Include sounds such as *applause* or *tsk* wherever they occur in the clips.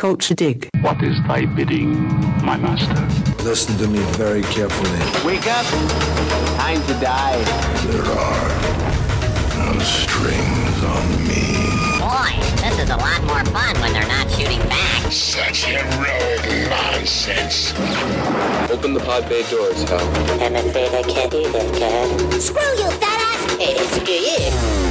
Culture Dig. What is thy bidding, my master? Listen to me very carefully. Wake up! Time to die. There are no strings on me. Boy, this is a lot more fun when they're not shooting back. Such heroic nonsense. Open the pod bay doors, Hal. I'm afraid I can't do that, Karen. Screw you, fat ass! It's good.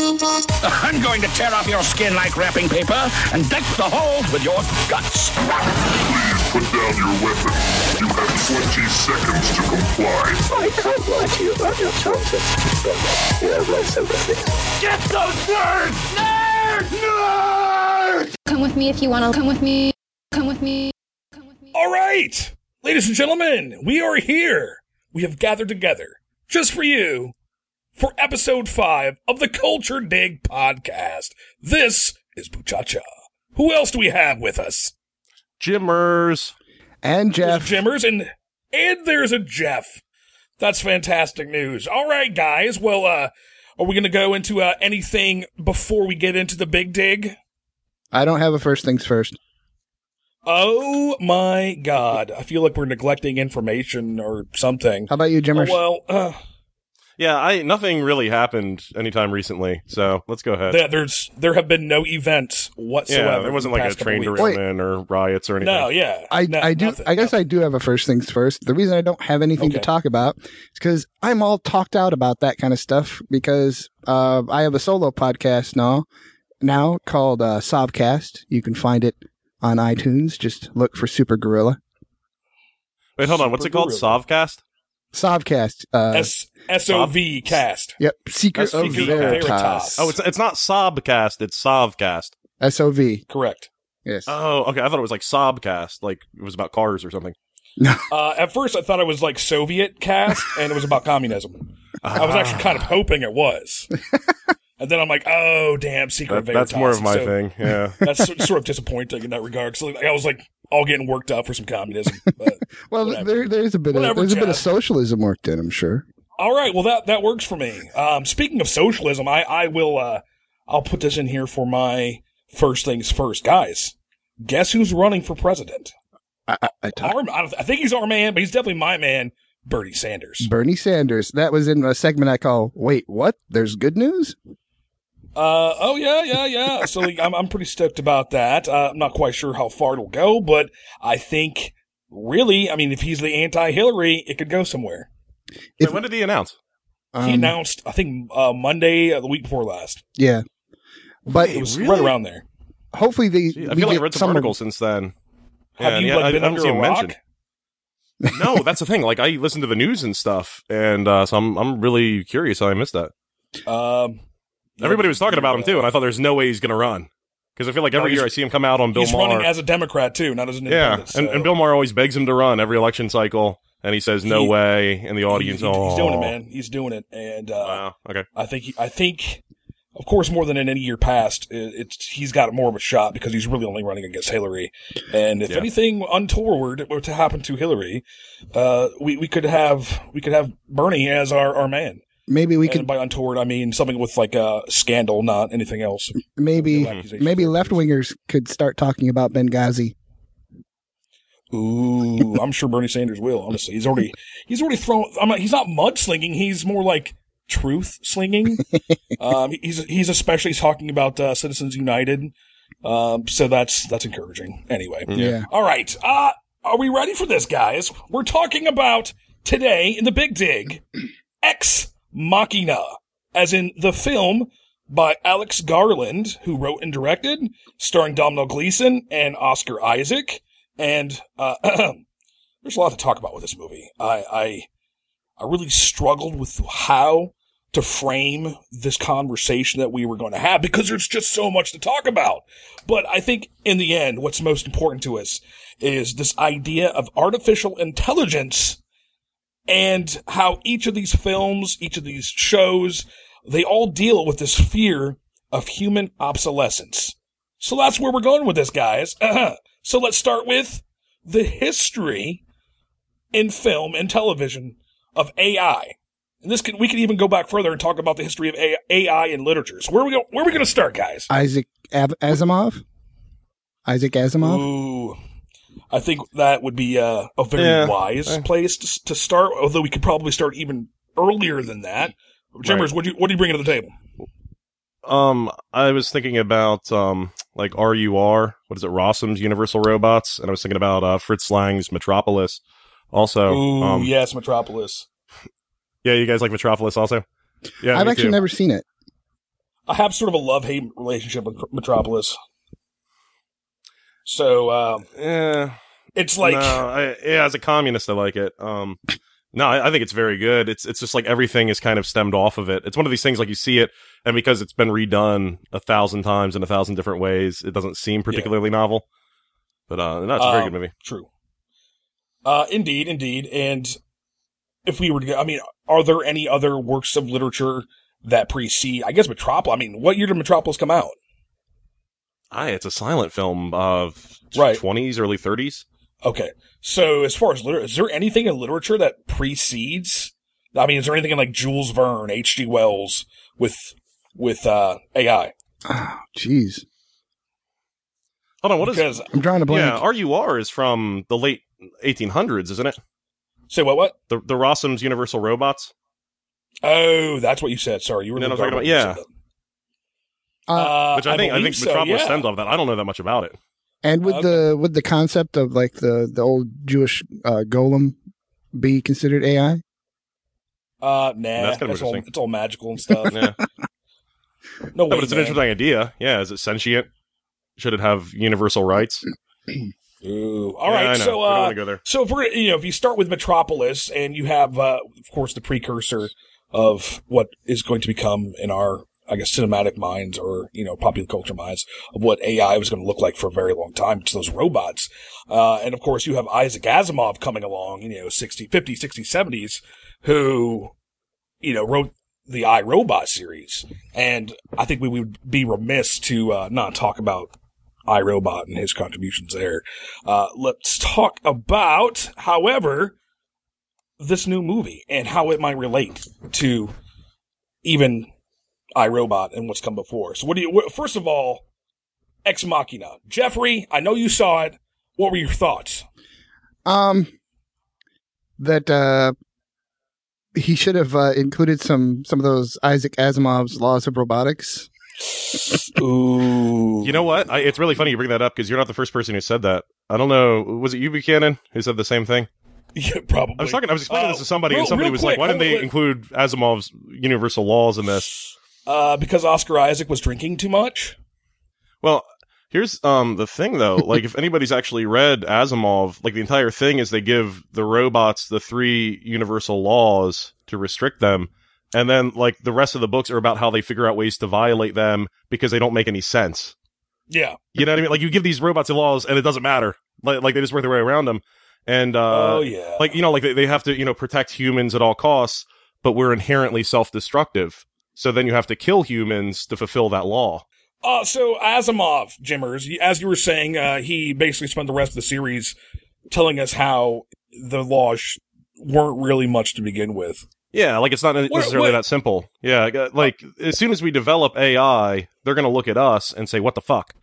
I'm going to tear off your skin like wrapping paper and deck the holes with your guts. Please put down your weapon. You have 20 seconds to comply. I can't lie to you about your choices, but you have my sympathy. Get those nerds! Nerds! Nerds! Come with me if you want to come with me. Come with me. Come with me. All right, ladies and gentlemen, we are here. We have gathered together just for you for episode five of the Culture Dig podcast. This is Buchacha. Who else do we have with us? Jimmers. And Jeff. There's Jimmers and and there's a Jeff. That's fantastic news. All right, guys. Well, uh, are we going to go into uh, anything before we get into the big dig? I don't have a first things first. Oh my God! I feel like we're neglecting information or something. How about you, Jimmers? Well, uh, Yeah, I nothing really happened anytime recently, so let's go ahead. there, there's there have been no events whatsoever. yeah, there wasn't in the like a train derailment or riots or anything. No, yeah, I, no, I do. nothing, I guess nothing. I do have a first things first. The reason I don't have anything to talk about is because I'm all talked out about that kind of stuff because uh, I have a solo podcast now, now called uh, Sobcast. You can find it on iTunes. Just look for Super Gorilla. Wait, hold on. What's it called? gorilla. Sovcast? Sobcast. Uh, S S O V cast. yep. Secret That's of Secret Veritas. Veritas. Oh, it's it's not Sobcast. It's Sovcast. S O V. Correct. Yes. Oh, okay. I thought it was like Sobcast, like it was about cars or something. *laughs* Uh, at first, I thought it was like Soviet cast, and it was about communism. I was actually kind of hoping it was, *laughs* and then I'm like, oh damn, Secret That, Veritas. that's more of my So thing. Yeah. *laughs* That's sort- sort of disappointing in that regard. So I was like all getting worked up for some communism. But *laughs* well, whatever. there there's a bit of Whatever, there's a bit of socialism worked in. I'm sure. All right, well that that works for me. Um, speaking of socialism, I I will uh I'll put this in here for my first things first, guys. Guess who's running for president? I, I, Our, I, I think he's our man, but he's definitely my man, Bernie Sanders. Bernie Sanders. That was in a segment I call "Wait, what? There's good news." Uh oh yeah yeah yeah. *laughs* So like, I'm I'm pretty stoked about that. Uh, I'm not quite sure how far it'll go, but I think really, I mean, if he's the anti-Hillary, it could go somewhere. If- Wait, when did he announce? he Um, announced, I think uh, Monday, uh, the week before last. Yeah, but It was really? right around there. hopefully they. Gee, I feel like I read some someone- articles since then. Have Yeah, you yeah, like I- been I under see a rock? mentioned. no, that's the thing. Like I listen to the news and stuff, and uh, so I'm I'm really curious how I missed that. Um, Everybody was talking about him too, and I thought there's no way he's going to run because I feel like every he's- year I see him come out on Bill he's Maher. running as a Democrat too, not as an yeah, independent. and, so and Bill Maher always begs him to run every election cycle, and he says no He- way, and the audience, he- he- he's doing it, man. He's doing it, and uh, Wow. Okay. I think he, I think, of course, more than in any year past, it, it's he's got more of a shot because he's really only running against Hillary. And if Yeah. anything untoward were to happen to Hillary, uh, we we could have we could have Bernie as our, our man. Maybe we and could. by untoward, I mean something with like a scandal, not anything else. Maybe No accusations. maybe left wingers could start talking about Benghazi. Ooh, I'm sure Bernie Sanders will. Honestly, he's already he's already thrown. I'm not, he's not mudslinging. He's more like truth slinging. *laughs* um, he's he's especially talking about uh, Citizens United. Um, so that's that's encouraging. Anyway, Yeah. all right. Uh, are we ready for this, guys? We're talking about today in the Big Dig, Ex Machina, as in the film by Alex Garland, who wrote and directed, starring Domhnall Gleeson and Oscar Isaac. And uh, *clears throat* there's a lot to talk about with this movie. I, I I really struggled with how to frame this conversation that we were going to have because there's just so much to talk about. But I think in the end, what's most important to us is this idea of artificial intelligence and how each of these films, each of these shows, they all deal with this fear of human obsolescence. So that's where we're going with this, guys. *clears throat* so let's start with the history in film and television of AI. And this can we can even go back further and talk about the history of AI in literature. So where are we go, where are we going to start, guys? Isaac Asimov. Isaac Asimov. Ooh, I think that would be uh, a very Yeah. wise place to, to start. Although we could probably start even earlier than that. Jimmers, what do you what do you bring to the table? Um, I was thinking about um, like RUR. What is it? Rossum's Universal Robots, and I was thinking about uh, Fritz Lang's Metropolis. Also, Ooh, um, yes, Metropolis. yeah, you guys like Metropolis also? Yeah, I've actually too. never seen it. I have sort of a love hate relationship with Metropolis. So uh, Yeah, it's like no, I, yeah, as a communist, I like it. Um, no, I, I think it's very good. It's it's just like everything is kind of stemmed off of it. It's one of these things like you see it, and because it's been redone a thousand times in a thousand different ways, it doesn't seem particularly novel. But uh, no, a very Um, good movie. True. Uh, indeed, indeed. And if we were to go, I mean, are there any other works of literature that precede, I guess, Metropolis? I mean, what year did Metropolis come out? Aye, it's a silent film of Right. twenties, early thirties. Okay. So as far as literature, is there anything in literature that precedes? I mean, is there anything in like Jules Verne, H.G. Wells with, with, uh, AI? Oh, jeez. Hold on, what is? Because, I'm trying to blank. Yeah, RUR is from the late 1800s, isn't it? say what, what? The the Rossum's Universal Robots. Oh, that's what you said. Sorry. You were Yeah, a I talking about- garbled when you yeah. Said that. Uh, Uh, Which I think I, believe think so, Metropolis yeah. stems off that. I don't know that much about it. and would okay. the would the concept of like the the old Jewish uh, golem be considered AI? Uh, nah, That's kind of it's all, it's all magical and stuff. *laughs* Yeah, No No, way, but it's an interesting idea. Yeah, is it sentient? Should it have universal rights? *clears throat* Ooh. All Yeah, right. So, uh, want go there. so if we're you know if you start with Metropolis and you have uh, of course the precursor of what is going to become in our I guess cinematic minds or you know popular culture minds of what AI was going to look like for a very long time. It's those robots, uh, and of course you have Isaac Asimov coming along, you know 60, 50, 60, 70s, who you know wrote the I, Robot series, and I think we would be remiss to uh, not talk about I, Robot and his contributions there. Uh, let's talk about, however, this new movie and how it might relate to even I, Robot and what's come before. So, what do you? What, first of all, Ex Machina, Jeffrey. I know you saw it. What were your thoughts? Um, that uh, he should have uh, included some some of those Isaac Asimov's laws of robotics. Ooh, You know what? I, it's really funny you bring that up because you're not the first person who said that. I don't know. Was it you, Buchanan, who said the same thing? yeah, probably. I was talking. I was explaining Uh, this to somebody, real- and somebody was quick, like, "Why didn't they on. include Asimov's universal laws in this?" Uh, because Oscar Isaac was drinking too much. Well, here's um the thing though. like, if *laughs* anybody's actually read Asimov, like the entire thing is they give the robots the three universal laws to restrict them, and then like the rest of the books are about how they figure out ways to violate them because they don't make any sense. Yeah. You know what I mean? Like you give these robots the laws, and it doesn't matter. Like, like they just work their way around them. And uh, oh yeah. like you know, like they, they have to you know protect humans at all costs, but we're inherently self-destructive. So then you have to kill humans to fulfill that law. Uh, so Asimov, Jimmers, as you were saying, uh, he basically spent the rest of the series telling us how the laws weren't really much to begin with. Yeah, like it's not necessarily what- that simple. Yeah, uh, like as soon as we develop AI, they're going to look at us and say, "What the fuck?"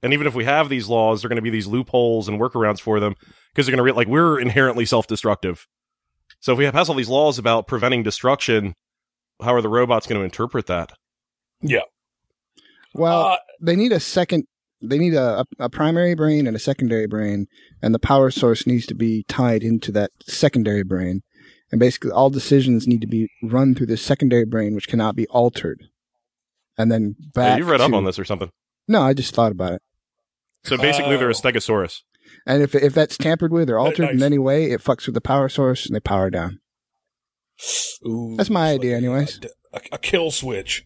And even if we have these laws, there are going to be these loopholes and workarounds for them because they're going to re- like we're inherently self-destructive. So if we pass all these laws about preventing destruction, how are the robots going to interpret that? Yeah. Well, Uh, they need a second. They need a, a, a primary brain and a secondary brain, and the power source needs to be tied into that secondary brain. And basically, all decisions need to be run through the secondary brain, which cannot be altered. And then Yeah, back. you've read up on this or something. No, I just thought about it. So basically, they're Oh. a Stegosaurus. And if if that's tampered with or altered in any way, it fucks with the power source and they power down. Ooh, That's my idea like anyways. A, a kill switch.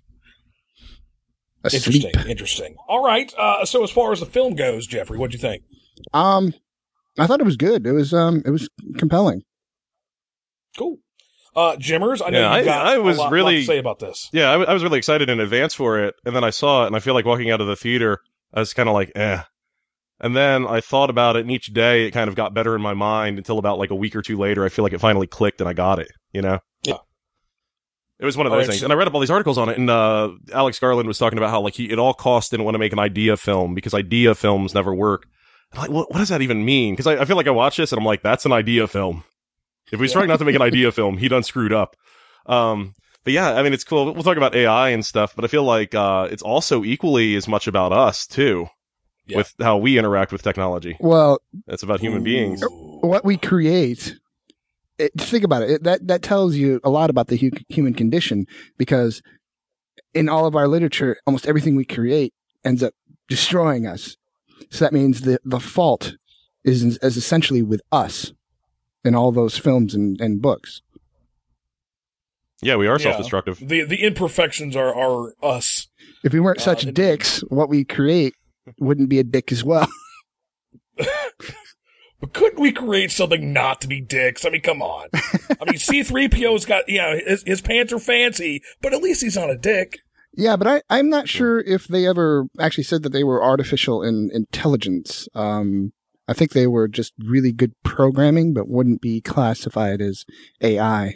Asleep. Interesting. Interesting. All right. Uh, so as far as the film goes, Jeffrey, what'd you think? Um, I thought it was good. It was um, it was compelling. Cool. Uh, Jimmers, I know Yeah, you I- got I was a lot, lot really- to say about this. Yeah, I, w- I was really excited in advance for it, and then I saw it, and I feel like walking out of the theater, I was kind of like, eh. And then I thought about it, and each day it kind of got better in my mind until about like a week or two later, I feel like it finally clicked and I got it. You know? Yeah. It was one of those right, things, and I read up all these articles on it. And uh, Alex Garland was talking about how like he at all costs didn't want to make an idea film because idea films never work. I'm like, what, what does that even mean? Because I, I feel like I watch this and I'm like, that's an idea film. If he's trying not to make an *laughs* idea film, he done screwed up. Um, but yeah, I mean, it's cool. We'll talk about AI and stuff, but I feel like uh, it's also equally as much about us too, Yeah. with how we interact with technology. Well, It's about human beings. what we create it, think about it. it that that tells you a lot about the hu- human condition because in all of our literature almost everything we create ends up destroying us so that means the the fault is is essentially with us in all those films and, and books Yeah, we are Yeah. self-destructive. The the imperfections are are us. if we weren't Uh, such and- dicks what we create wouldn't be a dick as well *laughs* *laughs* But couldn't we create something not to be dicks? I mean, come on. I mean, C3PO's got, you know, his, his pants are fancy, but at least he's not a dick. Yeah, but I, I'm not sure if they ever actually said that they were artificial in intelligence. Um, I think they were just really good programming, but wouldn't be classified as AI.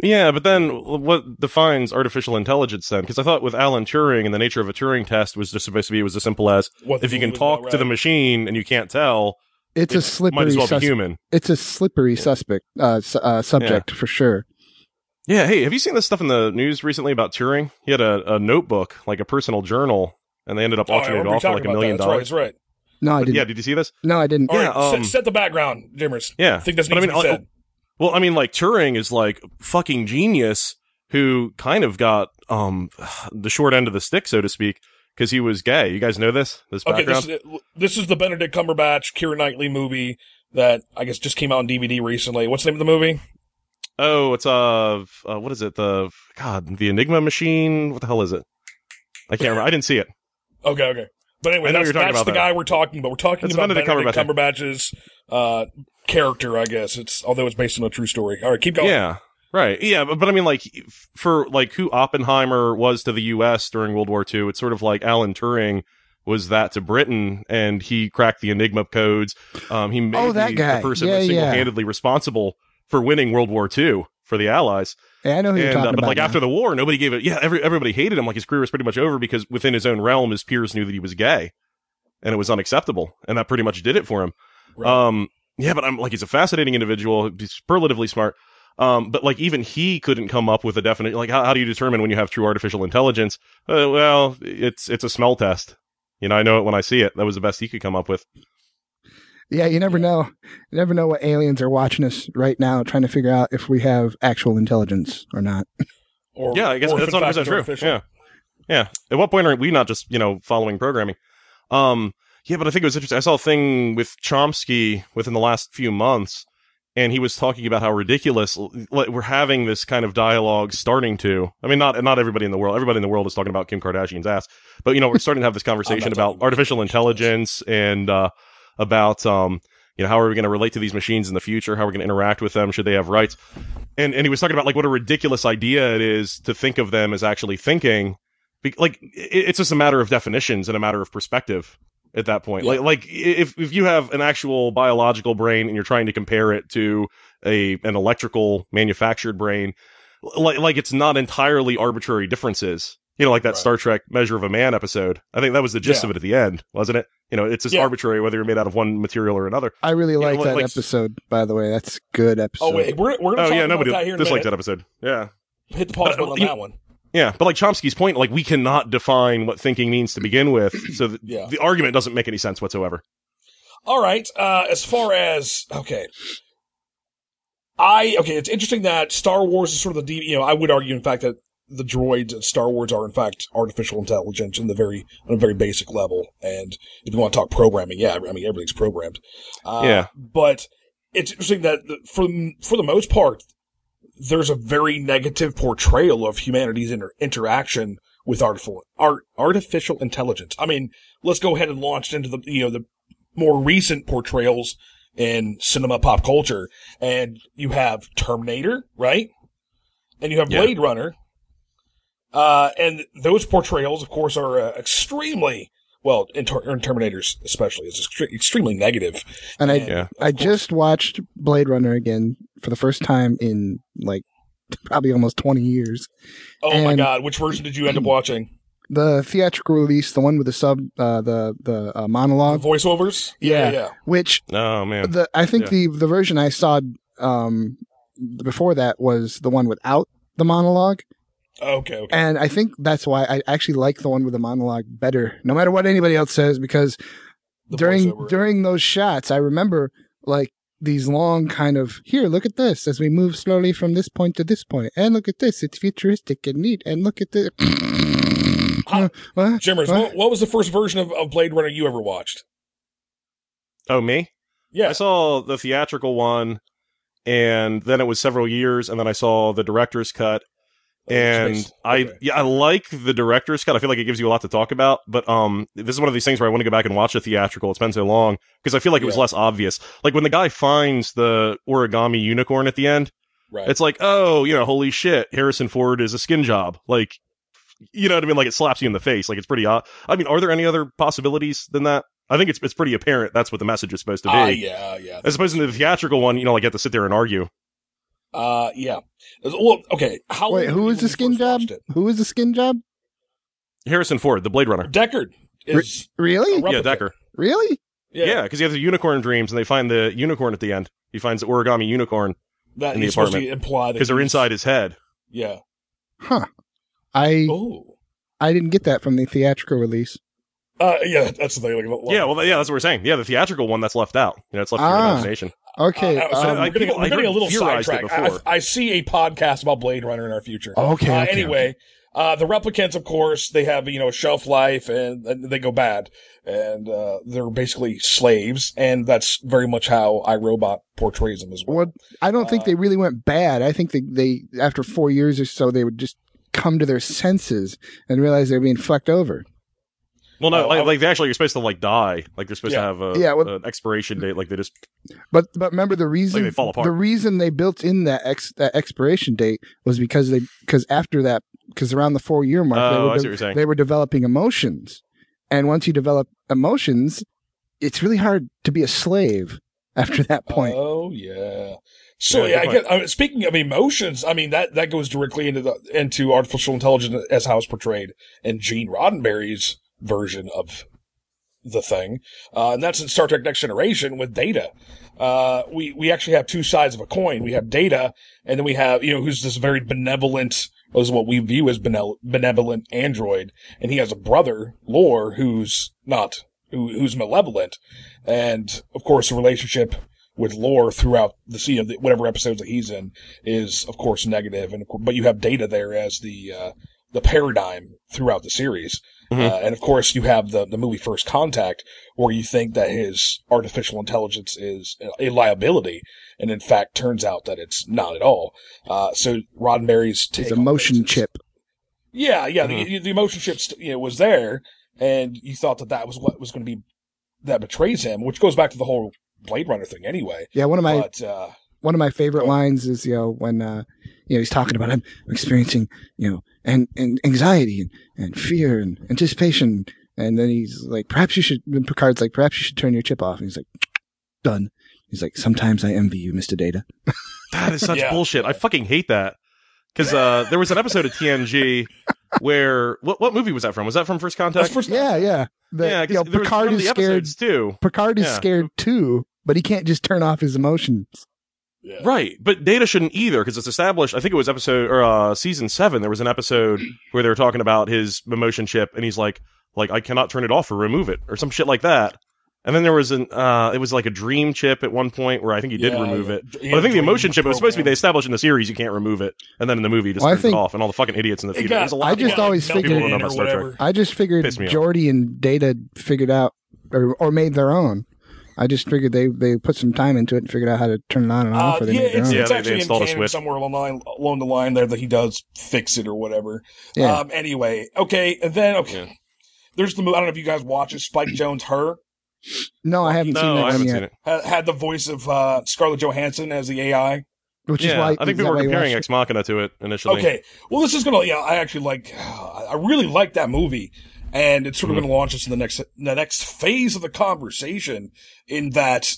Yeah, but then what defines artificial intelligence then? Because I thought with Alan Turing and the nature of a Turing test was just supposed to be it was as simple as What if you can movie was talk to the machine and you can't tell, It's it a slippery. might as well be sus- human. It's a slippery suspect uh, su- uh, subject for sure. Yeah, hey, have you seen this stuff in the news recently about Turing? He had a, a notebook, like a personal journal, and they ended up Oh, auctioning it off for like a million that. That's right, dollars. That's right. No, I But didn't. yeah, did you see this? No, I didn't. All Yeah, right, um, set, set the background, Jimmers. Yeah, I think that's but I mean, to be I- said. Well, I mean, like Turing is like fucking genius who kind of got um the short end of the stick, so to speak, because he was gay. You guys know this? This Okay, background? this is, this is the Benedict Cumberbatch, Keira Knightley movie that I guess just came out on DVD recently. What's the name of the movie? Oh, it's uh, uh, what is it? The God, the Enigma machine. What the hell is it? I can't remember. I didn't see it. Okay, okay. But anyway, that's, that's the that. guy we're talking about. We're talking That's about Benedict Benedict, Cumberbatch. Cumberbatch's uh, character, I guess. It's although it's based on a true story. All right, keep going. Yeah, right. Yeah, but, but I mean, like for like who Oppenheimer was to the U.S. during World War II, it's sort of like Alan Turing was that to Britain, and he cracked the Enigma codes. Um, he made Oh, that the, guy. the person Yeah, single-handedly responsible for winning World War II for the Allies. Yeah, I know who you're talking uh, but about. like now. after the war, nobody gave it. Yeah, every, everybody hated him. Like his career was pretty much over because within his own realm, his peers knew that he was gay, and it was unacceptable, and that pretty much did it for him. Right. Um, yeah, but I'm like he's a fascinating individual, he's superlatively smart. Um, but like even he couldn't come up with a definite like how, how do you determine when you have true artificial intelligence? Uh, well, it's it's a smell test. You know, I know it when I see it. That was the best he could come up with. yeah, you never know. You never know what aliens are watching us right now, trying to figure out if we have actual intelligence or not. *laughs* Or, Yeah, I guess or that's in fact 100 it's true. artificial. Yeah, yeah. At what point are we not just you know following programming? Um, yeah, but I think it was interesting. I saw a thing with Chomsky within the last few months, and he was talking about how ridiculous like, we're having this kind of dialogue starting to. I mean, not not everybody in the world. Everybody in the world is talking about Kim Kardashian's ass, but you know, we're *laughs* starting to have this conversation about artificial intelligence and uh, about um, you know, how are we going to relate to these machines in the future? How are we going to interact with them? Should they have rights? And and he was talking about like what a ridiculous idea it is to think of them as actually thinking. Be- Like it, it's just a matter of definitions and a matter of perspective at that point. Yeah. Like like if if you have an actual biological brain and you're trying to compare it to a an electrical manufactured brain, like like it's not entirely arbitrary differences. You know, like that Right. Star Trek Measure of a Man episode. I think that was the gist Yeah. of it at the end, wasn't it? You know, it's just Yeah. arbitrary whether you're made out of one material or another. I really like like- that like- episode, by the way. That's a good episode. Oh wait, we're we're gonna Oh talk yeah, about nobody that here in a disliked minute. that episode. Yeah. Hit the pause uh, button on that one. Yeah, but like Chomsky's point, like we cannot define what thinking means to begin with, so th- Yeah. the argument doesn't make any sense whatsoever. All right. Uh, as far as okay, I okay. It's interesting that Star Wars is sort of the you know I would argue in fact that the droids Star Wars are in fact artificial intelligence in the very on a very basic level. And if you want to talk programming, yeah, I mean everything's programmed. Uh, Yeah. But it's interesting that the, for for the most part, there's a very negative portrayal of humanity's inter- interaction with artificial art artificial intelligence. I mean, let's go ahead and launch into the you know the more recent portrayals in cinema pop culture, and you have Terminator, right? And you have Yeah. Blade Runner. Uh, and those portrayals, of course, are uh, extremely well in, ter- in Terminators, especially, is extre- extremely negative. and I And, Yeah. I course- just watched Blade Runner again for the first time in like probably almost 20 years. Oh my god, which version did you end up watching? *clears throat* The theatrical release, the one with the sub, uh, the the uh, monologue, Voiceovers? Yeah. yeah. which Oh man. the I think Yeah. the the version I saw um before that was the one without the monologue, Okay, okay. and I think that's why I actually like the one with the monologue better, no matter what anybody else says, because The during during those shots, I remember like these long kind of here. Look at this as we move slowly from this point to this point, and look at this. It's futuristic and neat, and look at this. *clears throat* How- ah, uh, What? Jimmers, What? what, what was the first version of, of Blade Runner you ever watched? Oh me? Yeah. I saw the theatrical one, and then it was several years, and then I saw the director's cut. Oh, And. I Okay. yeah I like the director's cut. I feel like it gives you a lot to talk about. But um, this is one of these things where I want to go back and watch the theatrical. It's been so long because I feel like it was Yeah. less obvious. Like when the guy finds the origami unicorn at the end, Right. it's like oh you know holy shit Harrison Ford is a skin job. Like you know what I mean? Like it slaps you in the face. Like it's pretty odd. I mean, are there any other possibilities than that? I think it's it's pretty apparent that's what the message is supposed to be. Ah, yeah, yeah. As opposed to the theatrical one, you know, like you have to sit there and argue. Uh, yeah. Well, okay. How Wait, old who were is you the skin job? Who is the skin job? Harrison Ford, the Blade Runner. Deckard is Really? Yeah. Decker. Really? Yeah, because he has the unicorn dreams, and they find the unicorn at the end. He finds the origami unicorn That in the he's supposed to apartment. imply because they're inside his head. Yeah. Huh. I Oh. I didn't get that from the theatrical release. Uh, yeah, that's the thing. Like, well, Yeah, well, yeah, that's what we're saying. Yeah, the theatrical one that's left out. You know, it's left to your Ah. imagination. Okay. Uh, so um, I- we're getting, people- we're getting a little theorized sidetracked. I. I see a podcast about Blade Runner in our future. Okay, Uh, okay, anyway, uh, the replicants, of course, they have you know a shelf life and, and they go bad, and uh, they're basically slaves, and that's very much how I, Robot portrays them as well. What I don't think Uh, they really went bad. I think they, they after four years or so they would just come to their senses and realize they're being fucked over. Well, no, Oh, like, I'm- like they actually are supposed to like die. Like they're supposed Yeah. to have a, Yeah, well- an expiration date. Like they just But but remember the reason they fall apart. the reason they built in that ex that expiration date was because they because after that because around the four year mark they Oh, were I see de- what you're saying. they were developing emotions, and once you develop emotions, it's really hard to be a slave after *laughs* that point. Oh yeah. So Yeah, yeah, I good get. I mean, speaking of emotions, I mean that that goes directly into the into artificial intelligence as how it's portrayed in Gene Roddenberry's version of the thing, uh, and that's in Star Trek: Next Generation with Data. Uh, we we actually have two sides of a coin. We have Data, and then we have you know who's this very benevolent, is what we view as benevolent android, and he has a brother, Lore, who's not who, who's malevolent, and of course the relationship with Lore throughout the sea of whatever episodes that he's in is of course negative, and but you have Data there as the uh, the paradigm throughout the series. Uh, and of course, you have the, the movie First Contact, where you think that his artificial intelligence is a liability, and in fact, turns out that it's not at all. Uh, so Roddenberry's take It's a on motion is- chip. Yeah, yeah, the, the emotion chip you know, was there, and you thought that that was what was going to be that betrays him, which goes back to the whole Blade Runner thing anyway. Yeah, one of my but uh, one of my favorite lines is you know when uh, you know he's talking about I'm experiencing you know and, and anxiety and, and fear and anticipation and then he's like perhaps you should then Picard's like perhaps you should turn your chip off and he's like *tsk* done he's like sometimes I envy you Mr. Data *laughs* That is such Yeah. bullshit. I fucking hate that. Because uh, there was an episode of TNG where what what movie was that from? Was that from First Contact? first. yeah yeah the, yeah, you know, Picard is scared too. Picard is Yeah. scared too but he can't just turn off his emotions Yeah. Right, but Data shouldn't either because it's established. I think it was episode or uh, season seven. There was an episode *clears throat* where they were talking about his emotion chip, and he's like, "Like I cannot turn it off or remove it or some shit like that." And then there was an, uh, it was like a dream chip at one point where I think he did Yeah, remove yeah. it. He But I think the emotion chip it was supposed to be they established in the series you can't remove it, and then in the movie he just Well, turns think- it off, and all the fucking idiots in the It theater. got- a lot I just people- always figured- don't know in or about Star Trek. I just figured Pissed me off. Geordi and Data figured out or, or made their own I just figured they they put some time into it and figured out how to turn it on and off Uh, or they yeah, made their it's. Yeah, it's they- they actually in installed a canon switch. somewhere along the line, along the line there that he does fix it or whatever. Yeah. Um, anyway, okay, and then okay, Yeah. there's the movie. I don't know if you guys watch it. Spike Jonze, her no, I haven't seen No, that I haven't yet. seen it. had, had the voice of uh, Scarlett Johansson as the AI. Which is Yeah, why I think people were comparing Ex Machina to it initially. Okay, well, this is gonna. Yeah, I actually like. *sighs* I really like that movie, and it's sort of Mhm. gonna launch us in the next the next phase of the conversation. In that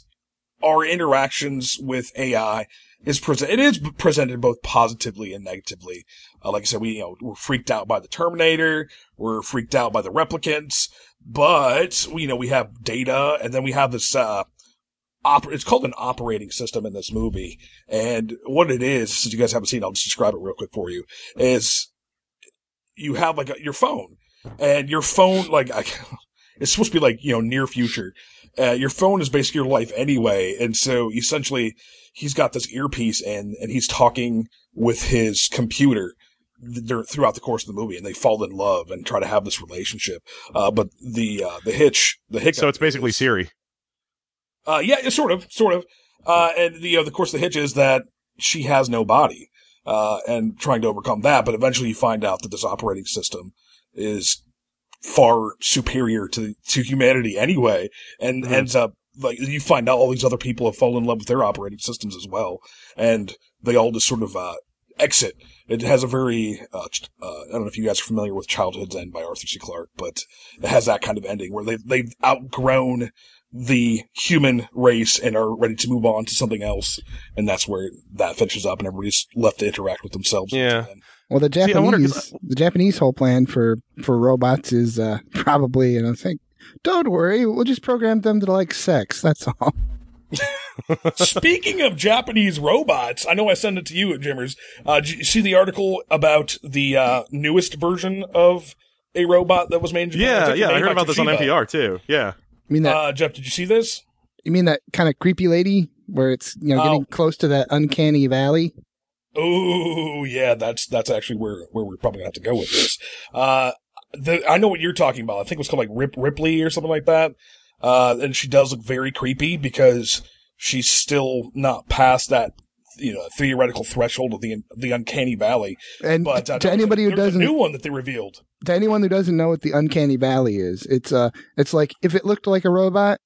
our interactions with AI is present. It is presented both positively and negatively. Uh, like I said, we you know we're freaked out by the Terminator, we're freaked out by the replicants, but we you know we have data, and then we have this. Uh, oper- it's called an operating system in this movie, and what it is, since you guys haven't seen, it, I'll just describe it real quick for you. Is you have like a, your phone, and your phone like I, *laughs* it's supposed to be like you know near future. Uh, your phone is basically your life anyway, and so essentially he's got this earpiece in, and he's talking with his computer th- throughout the course of the movie, and they fall in love and try to have this relationship. Uh, but the uh, the hitch, the hiccup. So it's basically is- Siri. uh, yeah, it's sort of, sort of. Uh, and the, uh, the course of the hitch is that she has no body, uh, and trying to overcome that. But eventually you find out that this operating system is far superior to, to humanity anyway, and Mhm. ends up, like, you find out all these other people have fallen in love with their operating systems as well. And they all just sort of, uh, exit. It has a very, uh, uh, I don't know if you guys are familiar with Childhood's End by Arthur C. Clarke, but it has that kind of ending where they, they've outgrown the human race and are ready to move on to something else. And that's where that finishes up and everybody's left to interact with themselves. Yeah. Well, the I wonder 'cause Japanese, the Japanese whole plan for for robots is uh, *laughs* probably, and I think, don't worry, we'll just program them to like sex. That's all. *laughs* Speaking of Japanese robots, I know I sent it to you, Jimmers. Uh, did you see the article about the uh, newest version of a robot that was made in Japan? Yeah, yeah. I heard by about this on NPR too. Yeah. You mean that? Uh, Jeff, did you see this? you mean that kind of creepy lady where it's you know getting Oh. close to that uncanny valley? Oh, yeah, that's that's actually where where we're probably gonna have to go with this. Uh, the I know what you're talking about. I think it was called like Rip Ripley or something like that. Uh, and she does look very creepy because she's still not past that you know theoretical threshold of the the uncanny valley. And But uh, to there was a- anybody who was a doesn't new one that they revealed. to anyone who doesn't know what the uncanny valley is, it's uh it's like if it looked like a robot,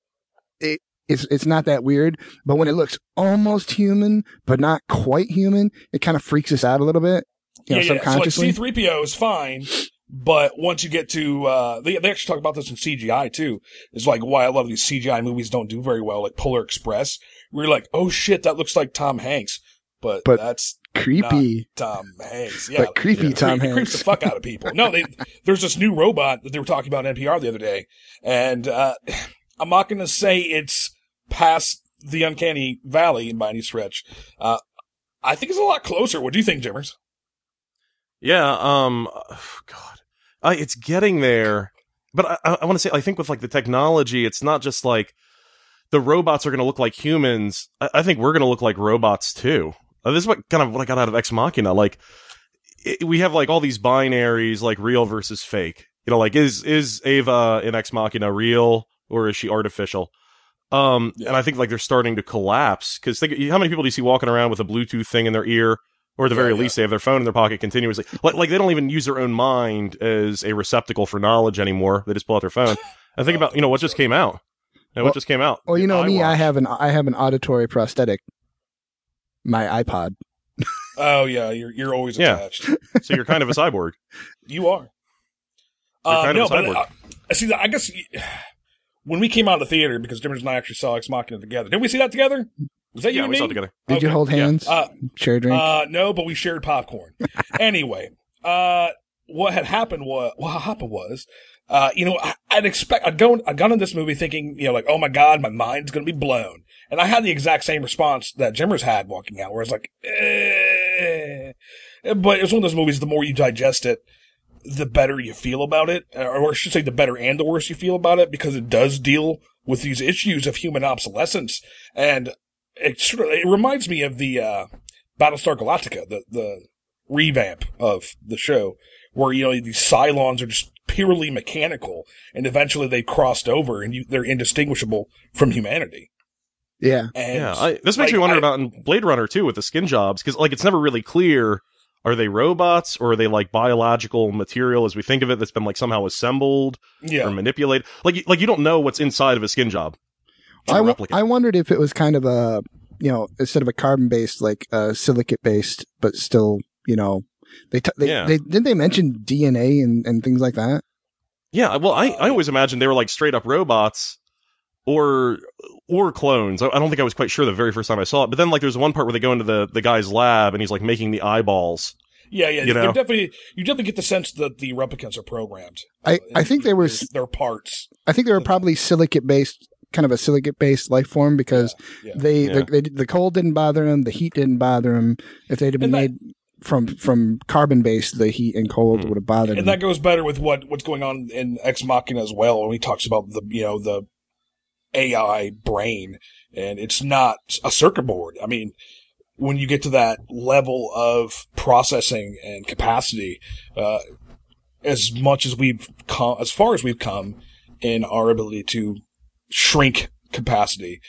it it's it's not that weird. But when it looks almost human but not quite human, it kind of freaks us out a little bit. You know, yeah, yeah. So like. C3PO is fine, but once you get to, uh, they, they actually talk about this in CGI too. It's like why a lot of these CGI movies don't do very well, like Polar Express. We're like, oh shit, that looks like Tom Hanks. But, But that's creepy. Tom Hanks. Yeah. But creepy It Tom creeps Hanks. the fuck out of people. No, they, there's this new robot that they were talking about on NPR the other day. And, uh, I'm not going to say it's past the uncanny valley by any stretch. Uh, I think it's a lot closer. What do you think, Jimmers? Yeah, um, God, uh, it's getting there. But I, I, I want to say, I think with like the technology, it's not just like the robots are going to look like humans. I, I think we're going to look like robots too. Uh, this is what kind of what I got out of Ex Machina. Like, it, we have like all these binaries, like real versus fake. You know, like is is Ava in Ex Machina real or is she artificial? Um, Yeah. and I think like they're starting to collapse because think how many people do you see walking around with a Bluetooth thing in their ear, or at the Yeah, very yeah. least they have their phone in their pocket continuously. Like like they don't even use their own mind as a receptacle for knowledge anymore. They just pull out their phone *laughs* and think about you know what just came out. And Well- what just came out? Well, you know me, I have an I have an auditory prosthetic. My iPod. Oh yeah, you're you're always Yeah. attached. *laughs* so you're kind of a cyborg. You are. You're kind no, of a but cyborg. uh, I see. I guess when we came out of the theater, because Jimmers and I actually saw Ex Machina together. Did we see that together? Was that you yeah, and we me? saw it together. Did you Okay. hold Yeah. hands? Uh, Share a drink? Uh, no, but we shared popcorn. *laughs* anyway, uh, what had happened was, what happened was, uh, you know, I, I'd expect, I'd go, I'd gone in this movie thinking, you know, like, oh my God, my mind's going to be blown. And I had the exact same response that Jimmers had walking out, where it's like, eh. But it's one of those movies, the more you digest it, the better you feel about it, or I should say the better and the worse you feel about it, because it does deal with these issues of human obsolescence. And it sort of, it reminds me of the, uh, Battlestar Galactica, the, the revamp of the show, where, you know, these Cylons are just purely mechanical, and eventually they crossed over and you, they're indistinguishable from humanity. yeah. And Yeah, I, this makes like, me wonder I- about in Blade Runner too with the skin jobs because like it's never really clear. Are they robots or are they like biological material as we think of it that's been like somehow assembled Yeah. or manipulated? Like you- like you don't know what's inside of a skin job. Or I, a w- replicant. I wondered if it was kind of a, you know, instead of a carbon based, like uh, silicate based, but still, you know, they, t- they, Yeah. they didn't they mention DNA and, and things like that? Yeah, well, I, I always imagined they were like straight up robots, or or clones. I, I don't think I was quite sure the very first time I saw it. But then like there's one part where they go into the the guy's lab and he's like making the eyeballs. Yeah, yeah. You know? definitely you definitely get the sense that the replicants are programmed. I, uh, I think they were They're, they're parts. I think they were probably silicate based, kind of a silicate based life form because Yeah. they, Yeah. The, they the cold didn't bother them, the heat didn't bother them. If they'd have been that- made from from carbon based, the heat and cold Hmm. would have bothered And them. that goes better with what what's going on in Ex Machina as well when he talks about the you know the AI brain and it's not a circuit board. I mean, when you get to that level of processing and capacity, uh, as much as we've come, as far as we've come in our ability to shrink capacity,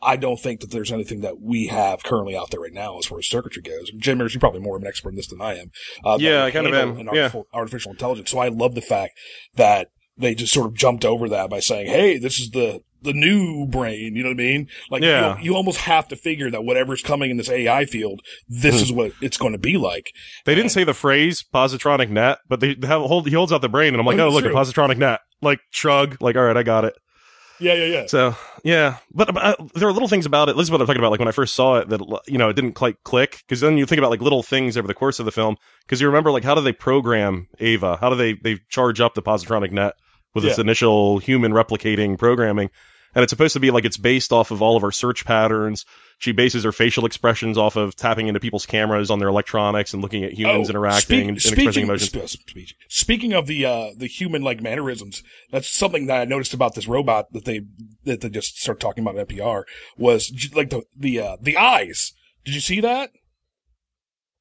I don't think that there's anything that we have currently out there right now as far as circuitry goes. Jim, you're probably more of an expert in this than I am. Uh, Yeah, I kind of am. an Yeah. artificial, artificial intelligence. So I love the fact that they just sort of jumped over that by saying, "Hey, this is the the new brain." You know what I mean? Like, Yeah. you, you almost have to figure that whatever's coming in this AI field, this Hmm. is what it's going to be like. They didn't say the phrase positronic net, but they have hold. He holds out the brain, and I'm like, Oh, oh, look, true. a positronic net. Like shrug, like all right, I got it. Yeah, yeah, yeah. So yeah, but, uh, there are little things about it. This is what I'm talking about. Like when I first saw it, that you know it didn't quite click because then you think about like little things over the course of the film. Because you remember like how do they program Ava? How do they they charge up the positronic net with its Yeah. initial human replicating programming? And it's supposed to be like it's based off of all of our search patterns. She bases her facial expressions off of tapping into people's cameras on their electronics and looking at humans Oh, interacting speak- and, and expressing speaking, emotions. spe- speak- speaking of the uh, the human like mannerisms, that's something that I noticed about this robot that they that they just started talking about in NPR was like the the uh, the eyes. Did you see that?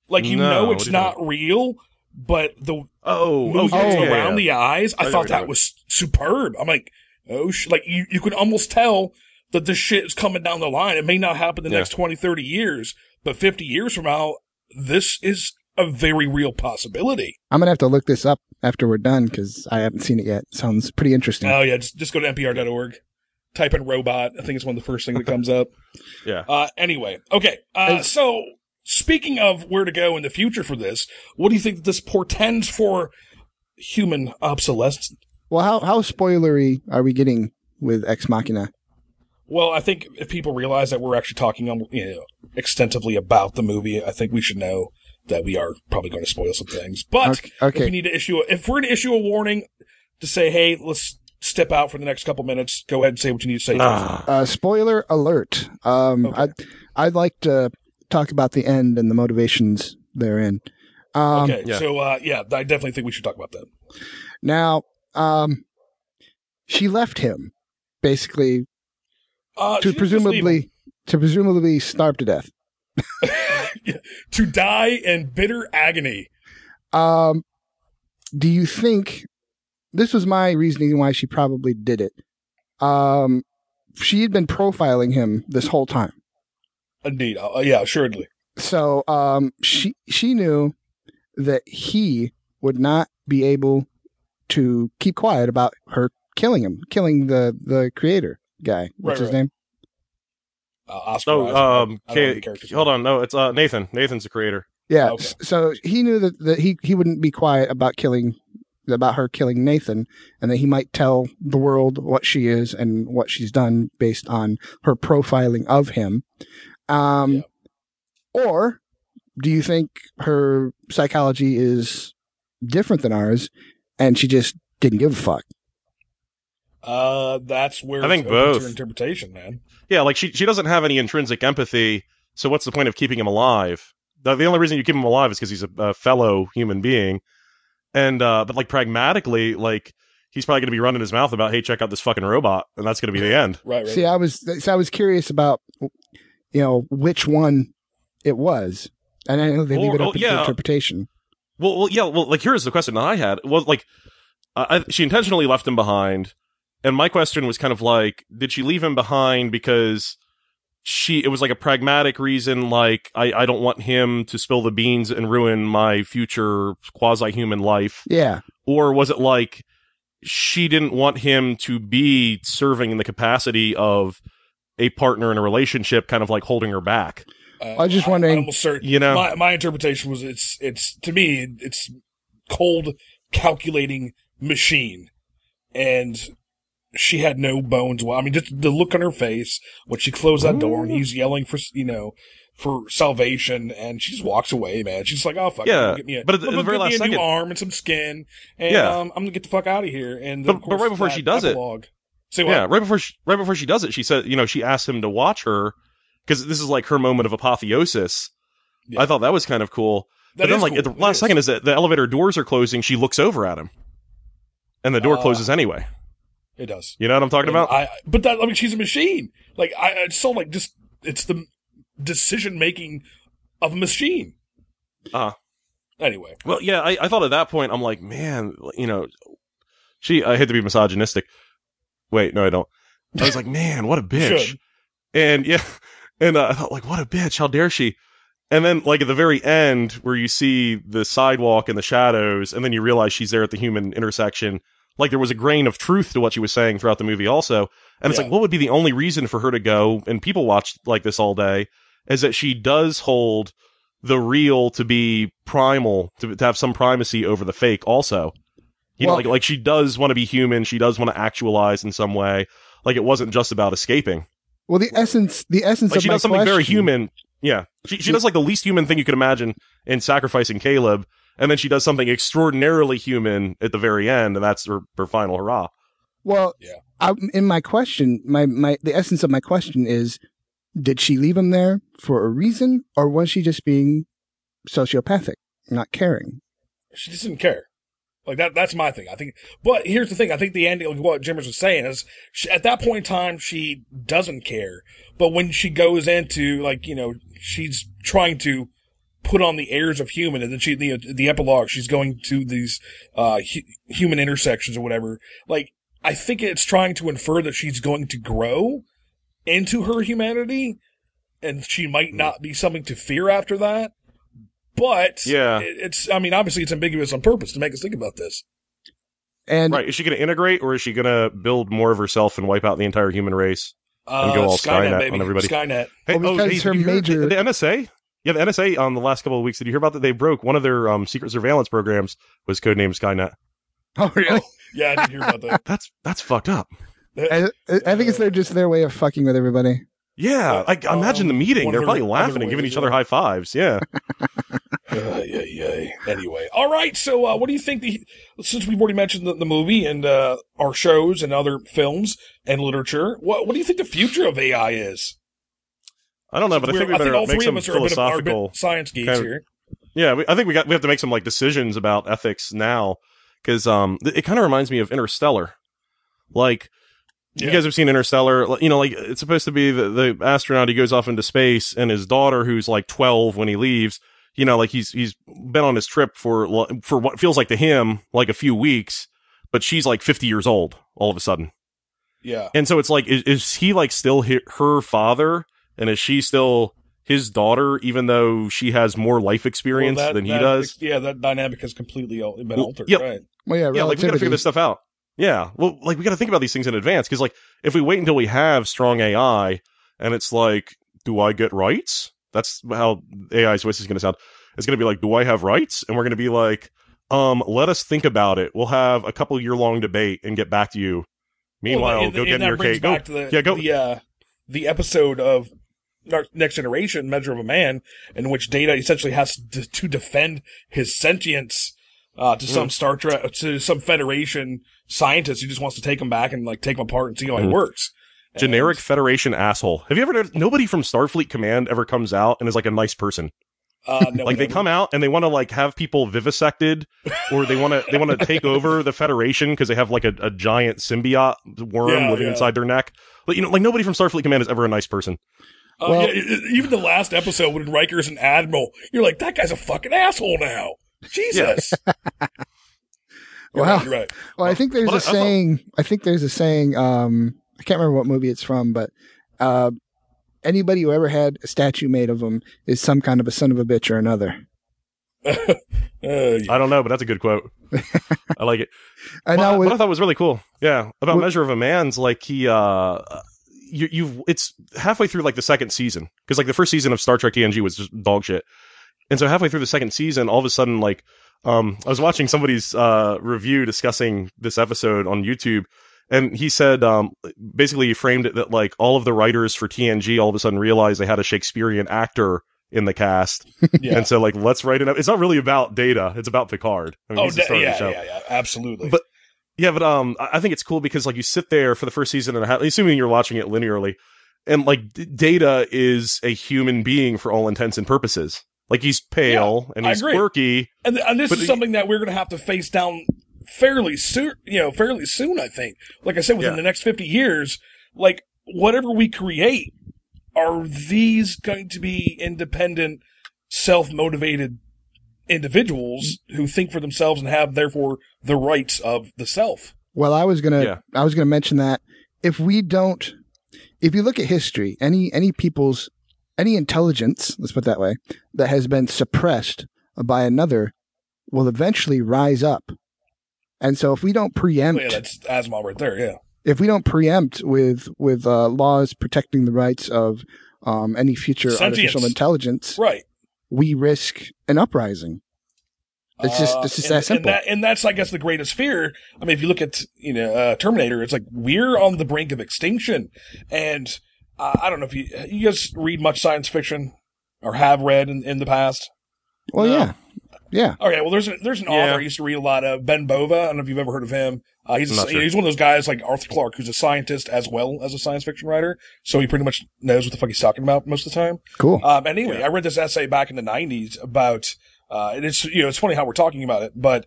Like you No, know it's not real, but the Oh, oh, movements yeah, yeah, around yeah. the eyes, I I thought that was superb. I'm like, oh, sh-. like you you could almost tell that this shit is coming down the line. It may not happen the Yeah. next 20, 30 years, but 50 years from now, this is a very real possibility. I'm gonna have to look this up after we're done because I haven't seen it yet. Sounds pretty interesting. Oh yeah, just just go to npr.org, type in robot. I think it's one of the first things that comes up. *laughs* Yeah. Uh, anyway, okay. Uh, so speaking of where to go in the future for this, what do you think that this portends for human obsolescence? Well, how how spoilery are we getting with Ex Machina? Well, I think if people realize that we're actually talking um, you know, extensively about the movie, I think we should know that we are probably going to spoil some things. But Okay- okay. if we need to issue, a, if we're going to issue a warning to say, hey, let's step out for the next couple minutes, go ahead and say what you need to say. Ah. Uh, spoiler alert. Um, Okay. I'd I'd like to talk about the end and the motivations therein. Um, okay, yeah. so uh, yeah, I definitely think we should talk about that. Now, um, she left him basically Uh, to she didn't just leave presumably to presumably starve to death. *laughs* to die in bitter agony. Um, do you think this was my reasoning why she probably did it? Um, she had been profiling him this whole time. Indeed, uh, yeah, assuredly. So um, she she knew that he would not be able to keep quiet about her killing him, killing the the creator guy. What's Right, his right. name? Uh, Oscar. Oh, Isaac. um, I don't K- hold on. No, it's uh, Nathan. Nathan's the creator. Yeah. Okay. So he knew that, that he he wouldn't be quiet about killing about her killing Nathan, and that he might tell the world what she is and what she's done based on her profiling of him. Um, or do you think her psychology is different than ours, and she just didn't give a fuck? Uh, that's where I think it's open to both. interpretation, man. Yeah, like she she doesn't have any intrinsic empathy. So what's the point of keeping him alive? The, the only reason you keep him alive is because he's a, a fellow human being. And uh, but like pragmatically, like he's probably going to be running his mouth about, hey, check out this fucking robot, and that's going to be the end. Right, right. See, I was so I was curious about you know which one it was, and I know they leave Or- it up oh, to yeah. interpretation. Well, well, yeah. Well, like here's the question that I had. Was like, uh, I, she intentionally left him behind, and my question was kind of like, did she leave him behind because she? It was like a pragmatic reason, like I, I don't want him to spill the beans and ruin my future quasi-human life, Yeah. or was it like she didn't want him to be serving in the capacity of a partner in a relationship, kind of like holding her back? Uh, I was just I- wondering- almost certain. You know? my my interpretation was it's it's to me it's cold calculating machine, and she had no bones. Well, I mean, just the look on her face when she closed that door and he's yelling for, you know, for salvation, and she just walks away, man. She's like, "Oh fuck, Yeah, get me a, but at the- at the very last a new second- arm and some skin, and Yeah. um, I'm gonna get the fuck out of here." And But- of but right before she does it- epilogue. Say what? Yeah, right before she, right before she does it, she said, you know, she asked him to watch her because this is like her moment of apotheosis. Yeah. I thought that was kind of cool. That but then, like cool. at the last second, is that the elevator doors are closing, she looks over at him, and the door Uh, closes anyway. It does. You know what I'm talking And about? I, but that, I mean, she's a machine. Like, I, it's so like just, it's the decision making of a machine. Uh-huh. Anyway, Well, yeah, I, I thought at that point, I'm like, man, you know, she, I hate to be misogynistic. Wait, no, I don't. I was like, *laughs* man, what a bitch. And yeah, and uh, I thought, like, what a bitch. How dare she? And then, like, at the very end, where you see the sidewalk and the shadows, and then you realize she's there at the human intersection, like, there was a grain of truth to what she was saying throughout the movie, also. And it's Yeah. like, what would be the only reason for her to go? And people watch like this all day, is that she does hold the real to be primal, to, to have some primacy over the fake, also. You know, like, like she does want to be human, she does want to actualize in some way. Like, it wasn't just about escaping. Well, the essence, the essence Like of she does something very human. Yeah, she she does like the least human thing you could imagine in sacrificing Caleb, and then she does something extraordinarily human at the very end, and that's her, her final hurrah. Well, Yeah. I, in my question, my my the essence of my question is, did she leave him there for a reason, or was she just being sociopathic, not caring? she just didn't care. Like that, that's my thing. I think, but here's the thing. I think the ending, like what Jimmers was saying is she, at that point in time, she doesn't care. But when she goes into like, you know, she's trying to put on the airs of human and then she, the, the epilogue, she's going to these, uh, hu- human intersections or whatever. Like, I think it's trying to infer that she's going to grow into her humanity and she might not be something to fear after that. But Yeah. it's, I mean, obviously it's ambiguous on purpose to make us think about this. And Right? Is she going to integrate, or is she going to build more of herself and wipe out the entire human race? Uh, go all Skynet, Skynet baby. on everybody. Skynet. Hey, Well, because did her you hear major- the, the NSA. Yeah, the NSA on the last couple of weeks. Did you hear about that? They broke one of their um, secret surveillance programs was codenamed Skynet. *laughs* oh really? Yeah, I didn't hear about that. *laughs* That's that's fucked up. I, I think it's their just their way of fucking with everybody. Yeah, I, I imagine the Um, meeting. They're probably laughing other and giving each other high fives. Yeah. *laughs* Uh, yeah, yeah. Anyway, all right. So, uh, what do you think? The since we've already mentioned the, the movie and uh, our shows and other films and literature, what what do you think the future of AI is? I don't know, but I think we better all make three some of us are a bit, of, are a bit philosophical. science geeks kind of- here. Yeah, we, I think we got we have to make some like decisions about ethics now because um th- it kind of reminds me of Interstellar. Like you guys have seen Interstellar, you know, like it's supposed to be the the astronaut he goes off into space and his daughter who's like 12 when he leaves, you know, like he's he's been on his trip for for what feels like to him like a few weeks, but she's like 50 years old all of a sudden. Yeah. And so it's like, is, is he like still hi- her father, and is she still his daughter, even though she has more life experience Well, that- than he that- does? Yeah, that dynamic has completely al- been Well, altered. yep. Right. Well, yeah, yeah, like we got to figure this stuff out. Yeah, well, like we got to think about these things in advance because, like, if we wait until we have strong AI, and it's like, do I get rights? That's how AI's voice is going to sound. It's going to be like, do I have rights? And we're going to be like, um, let us think about it. We'll have a couple year long debate and get back to you. Meanwhile, Well, go get in your cake. Go, the, yeah, go. The, uh, the episode of Next Generation, Measure of a Man, in which Data essentially has to, to defend his sentience uh, to Mm. some Star Trek, to some Federation scientist who just wants to take him back and like take him apart and see how he Mhm. works. And- Generic Federation asshole. Have you ever noticed nobody from Starfleet Command ever comes out and is like a nice person? uh, *laughs* no, like they come out and they want to like have people vivisected or they want to they want to take *laughs* over the federation because they have like a, a giant symbiote worm Yeah, living yeah. inside their neck but you know like nobody from starfleet command is ever a nice person Uh, Well- yeah, even the last episode when Riker's an admiral, you're like, that guy's a fucking asshole now. Jesus. *laughs* You're Wow. right, right. Well, I think there's Well, a I saying. I think there's a saying. Um, I can't remember what movie it's from, but uh, anybody who ever had a statue made of them is some kind of a son of a bitch or another. *laughs* Uh, yeah. i don't know but that's a good quote *laughs* i like it And Well, now what i thought it was really cool yeah about With- measure of a man's like he uh you, you've it's halfway through like the second season because like the first season of star trek tng was just dog shit and so halfway through the second season all of a sudden like um i was watching somebody's uh review discussing this episode on youtube and he said um, basically he framed it that like all of the writers for TNG all of a sudden realized they had a Shakespearean actor in the cast, *laughs* Yeah. and so like let's write it up. It's not really about Data; it's about Picard. I mean, oh, he's da- yeah, show. yeah, yeah, absolutely. But yeah, but um, I I think it's cool because like you sit there for the first season and a half, assuming you're watching it linearly, and like D- Data is a human being for all intents and purposes. Like he's pale and he's agree. quirky. and, and this is the- something that we're going to have to face down fairly soon. You know, fairly soon. I think. Like I said, within Yeah. the next fifty years, like whatever we create, are these going to be independent, self-motivated individuals who think for themselves and have therefore the rights of the self? Well, I was gonna, Yeah. I was gonna mention that if we don't, if you look at history, any any people's any intelligence, let's put it that way, that has been suppressed by another, will eventually rise up. And so, if we don't preempt, yeah, that's Asimov right there. Yeah. if we don't preempt with with uh, laws protecting the rights of um, any future Sentience. artificial intelligence, Right. we risk an uprising. It's just Uh, it's just and, that simple. And, that, and that's, I guess, the greatest fear. I mean, if you look at, you know, uh, Terminator, it's like we're on the brink of extinction. And uh, I don't know if you, you guys read much science fiction or have read in, in the past. well, No. yeah, yeah. Okay, well, there's a, there's an Yeah. author I used to read a lot of, Ben Bova. I don't know if you've ever heard of him. Uh, he's a, sure. he's one of those guys like Arthur Clarke, who's a scientist as well as a science fiction writer. So he pretty much knows what the fuck he's talking about most of the time. Cool. Um, and anyway, Yeah. I read this essay back in the '90s about, uh, and it's you know it's funny how we're talking about it, but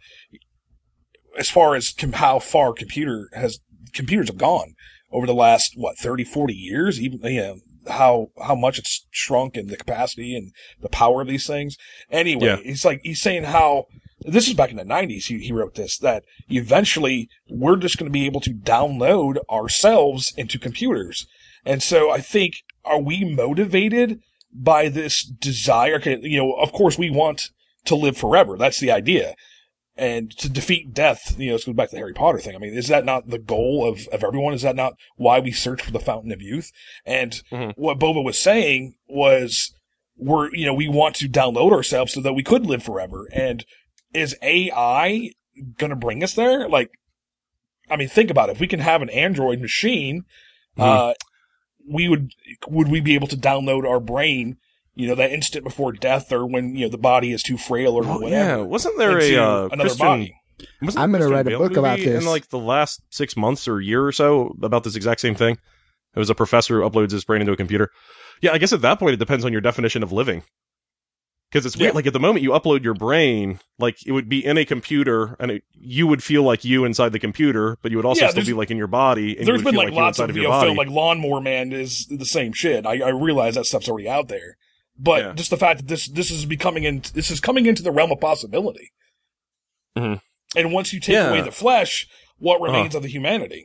as far as com- how far computer has computers have gone over the last what 30, 40 years, even you know how how much it's shrunk and the capacity and the power of these things. Anyway, Yeah. he's like he's saying how this is back in the 90s he, he wrote this that eventually we're just going to be able to download ourselves into computers and so i think are we motivated by this desire you know of course we want to live forever that's the idea and to defeat death you know let's go back to the harry potter thing. I mean is that not the goal of, of everyone? Is that not why we search for the fountain of youth? And Mhm. what Bova was saying was we're you know we want to download ourselves so that we could live forever. And is ai gonna bring us there? Like i mean think about it. If we can have an android machine uh we would would we be able to download our brain you know that instant before death or when you know the body is too frail or Well, whatever yeah, wasn't there a uh, another Christian? body wasn't I'm gonna Christian write a book about this. in like the last six months or year or so about this exact same thing. It was a professor who uploads his brain into a computer. Yeah, I guess at that point it depends on your definition of living. Because it's weird. Yeah. Like at the moment you upload your brain, like it would be in a computer, and it, you would feel like you inside the computer, but you would also Yeah, still be like in your body. And you there's would been feel like like lots of of you your body. film like lawnmower man is the same shit i, I realize that stuff's already out there but Yeah. just the fact that this this is becoming in this is coming into the realm of possibility Mhm. and once you take Yeah. away the flesh what Uh-huh. remains of the humanity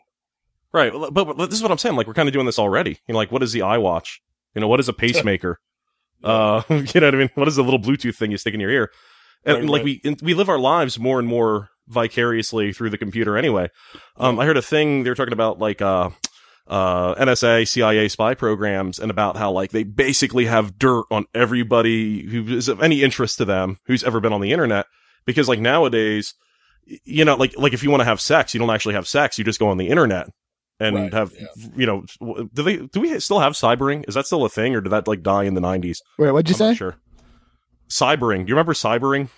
Right, but, but this is what I'm saying. Like we're kind of doing this already. You know, like what is the iWatch? You know, what is a pacemaker? *laughs* uh, *laughs* you know what I mean? What is the little Bluetooth thing you stick in your ear? And Right, like right. we we live our lives more and more vicariously through the computer anyway. Um, I heard a thing they were talking about like uh uh NSA, CIA spy programs and about how like they basically have dirt on everybody who is of any interest to them who's ever been on the internet because like nowadays you know like like if you want to have sex, you don't actually have sex, you just go on the internet and Right, have yeah. you know do they do we still have cybering? Is that still a thing or did that like die in the 90s? Wait, what'd you I'm say? sure. Cybering. Do you remember cybering?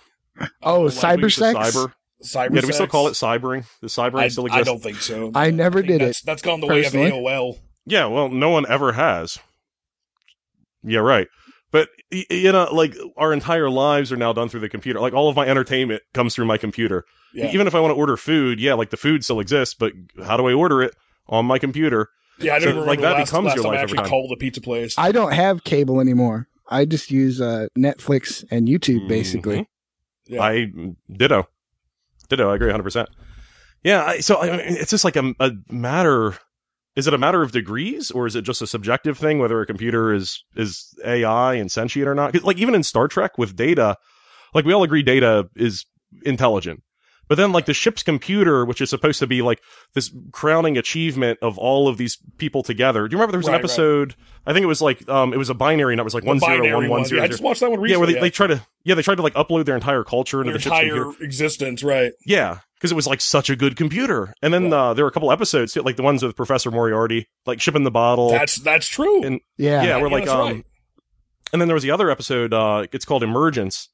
Oh, cyber sex. Cyber. Cyber Yeah, do we still call it cybering? Does cybering I, still I don't think so I never think did that's, it. that's gone the way of AOL Yeah, well, no one ever has. Yeah, right. But you know, like our entire lives are now done through the computer. Like all of my entertainment comes through my computer. yeah Even if I want to order food, yeah, like the food still exists, but how do I order it on my computer? yeah I so, don't even like, that last, becomes last your time I life over actually time. called a pizza place I don't have cable anymore. I just use uh, Netflix and YouTube Mhm. basically. Yeah. I ditto, ditto. I agree 100. percent Yeah. I, so I mean, it's just like a, a matter. Is it a matter of degrees, or is it just a subjective thing whether a computer is is AI and sentient or not? Like even in Star Trek with Data, like we all agree Data is intelligent, but then like the ship's computer, which is supposed to be like this crowning achievement of all of these people together. Do you remember there was Right, an right. episode? I think it was like um, it was a binary and It was like The one zero binary one one one. zero Yeah, I just watched that one Yeah, recently where they, they try to yeah they tried to like upload their entire culture into their the ship's entire computer. existence right Yeah, because it was like such a good computer. And then uh, there were a couple episodes, like the ones with Professor Moriarty, like shipping the bottle. That's that's true. and Yeah. yeah, we're Yeah, like um, right. and then there was the other episode. Uh, it's called Emergence.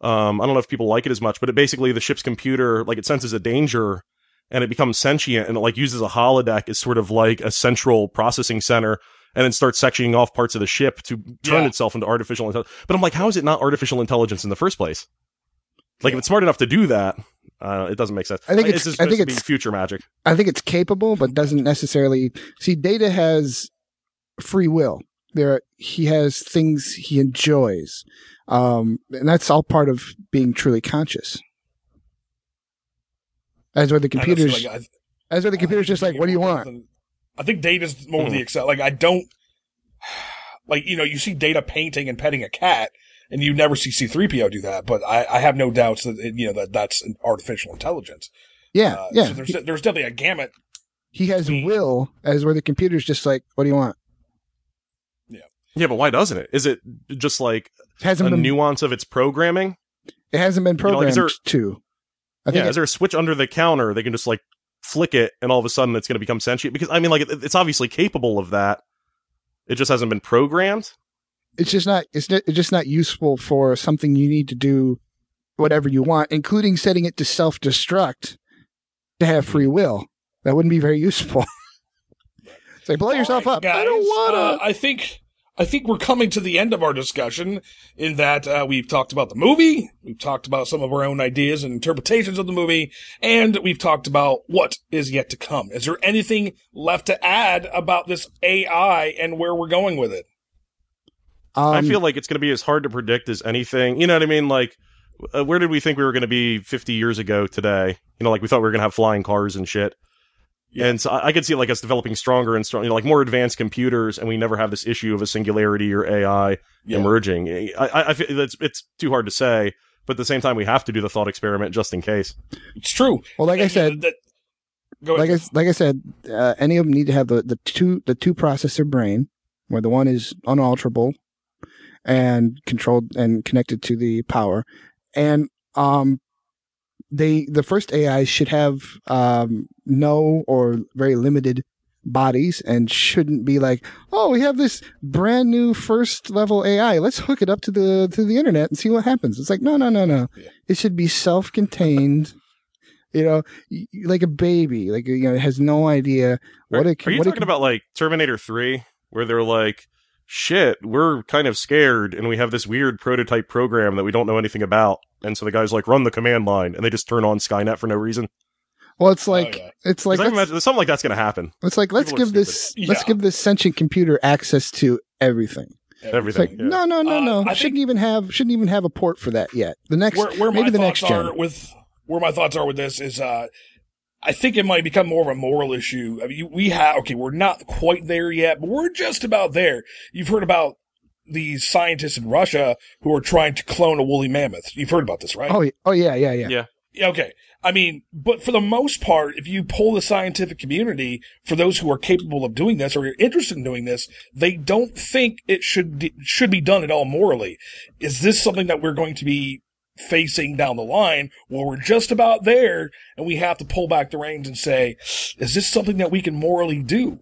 Um, I don't know if people like it as much, but it basically the ship's computer like it senses a danger and it becomes sentient and it like uses a holodeck as sort of like a central processing center and then starts sectioning off parts of the ship to turn Yeah. itself into artificial intelligence. But I'm like, how is it not artificial intelligence in the first place? Like if it's smart enough to do that, uh, it doesn't make sense. I think Like, it's- just I think it's- future magic. I think it's capable, but doesn't necessarily see. Data has free will. There, he has things he enjoys, um, and that's all part of being truly conscious. As where the I don't feel computers, like I- as where the computers just like, what do you want? I think data's more Mm-hmm. the excel. Like I don't like you know you see data painting and petting a cat, and you never see C-3PO do that. But I, I have no doubts that it, you know that that's an artificial intelligence. Yeah, Uh, yeah. So there's there's definitely a gamut. he has will, as where the computer's just like, what do you want? Yeah, Yeah, but why doesn't it? Is it just like It hasn't a been. nuance of its programming? it hasn't been know, like, programmed is there- to. I think yeah, it- is there a switch under the counter they can just like flick it and all of a sudden it's going to become sentient? Because I mean, like it, it's obviously capable of that. It just hasn't been programmed. it's just not it's, not, it's just not useful for something you need to do whatever you want including setting it to self-destruct to have free will that wouldn't be very useful *laughs* say blow yourself All right, up i don't want to uh, I think I think we're coming to the end of our discussion. In that uh, we've talked about the movie, we've talked about some of our own ideas and interpretations of the movie, and we've talked about what is yet to come. Is there anything left to add about this AI and where we're going with it? um, I feel like it's going to be as hard to predict as anything. You know what I mean? Like, uh, where did we think we were going to be 50 years ago today? You know, like we thought we were going to have flying cars and shit. Yeah. And so I, I could see like us developing stronger and stronger, you know, like more advanced computers, and we never have this issue of a singularity or AI Yeah. emerging. I, I, I feel it's it's too hard to say, but at the same time, we have to do the thought experiment just in case. It's true. well like i said that, go like ahead. I, like I said uh, any of them need to have the, the two the two processor brain where the one is unalterable and controlled and connected to the power and um they the first AI should have um no or very limited bodies and shouldn't be like oh we have this brand new first level AI let's hook it up to the to the internet and see what happens. It's like no no no no. Yeah. it should be self-contained. *laughs* You know like a baby like you know it has no idea what are, it can are you what it talking can- about like Terminator 3, where they're like, shit, we're kind of scared and we have this weird prototype program that we don't know anything about. And so the guy's like, run the command line and they just turn on Skynet for no reason. well it's like yeah. it's 'Cause like imagine something like that's going to happen. it's like let's people give this stupid. let's give this sentient computer access to everything Everything. like yeah. no, no, no, Uh, no. I shouldn't even have shouldn't even have a port for that yet. The next, where, where maybe my the next gen. with where my thoughts are with this is uh I think it might become more of a moral issue. I mean, we have okay, we're not quite there yet, but we're just about there. You've heard about these scientists in Russia who are trying to clone a woolly mammoth. You've heard about this, right? Oh, oh yeah, yeah, yeah. Yeah. Yeah, Okay. I mean, but for the most part, if you pull the scientific community, for those who are capable of doing this or are interested in doing this, they don't think it should d- should be done at all morally. Is this something that we're going to be facing down the line Well, we're just about there and we have to pull back the reins and say, is this something that we can morally do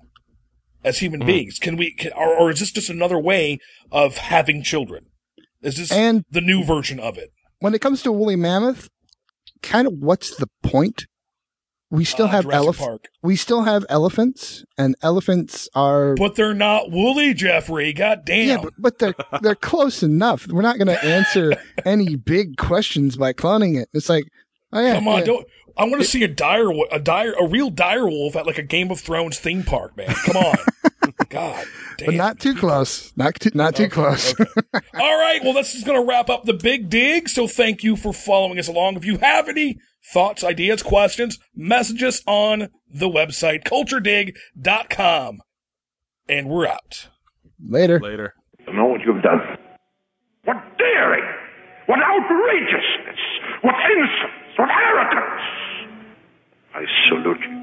as human mm-hmm. beings? Can we, can, or, or is this just another way of having children? Is this And the new version of it? when it comes to woolly mammoth, kind of what's the point? We still Uh, have elephants. We still have elephants, and elephants are But they're not woolly, Jeffrey. God damn. yeah, but, but they're *laughs* they're close enough. We're not going to answer *laughs* any big questions by cloning it. It's like, oh yeah, Come on, yeah. don't. I want to see a dire, a dire, a real dire wolf at like a Game of Thrones theme park, man. Come on, *laughs* God damn. but not too close. Not too not too close. All right, well, this is going to wrap up the big dig. So thank you for following us along. If you have any thoughts, ideas, questions, message us on the website culturedig.com, and we're out. Later. Later. You know what you've done? What daring! What outrageousness! What insolence! What arrogance! I salute you.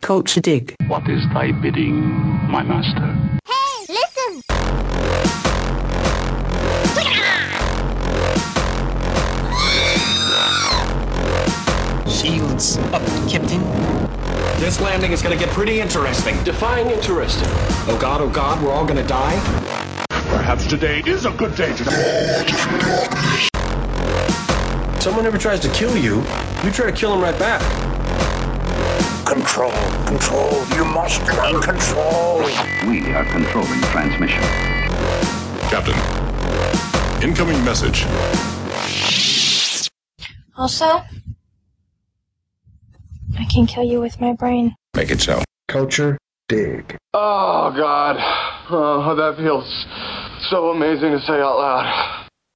Culture Dig. What is thy bidding, my master? Oh, Captain. This landing is gonna get pretty interesting. Define interesting. Oh god, oh god, we're all gonna die? Perhaps today is a good day to die. Someone ever tries to kill you, you try to kill him right back. Control, control. You must learn control. We are controlling transmission. Captain, incoming message. Also, I can kill you with my brain. Make it so. Culture dig. Oh, God. Oh, that feels so amazing to say out loud.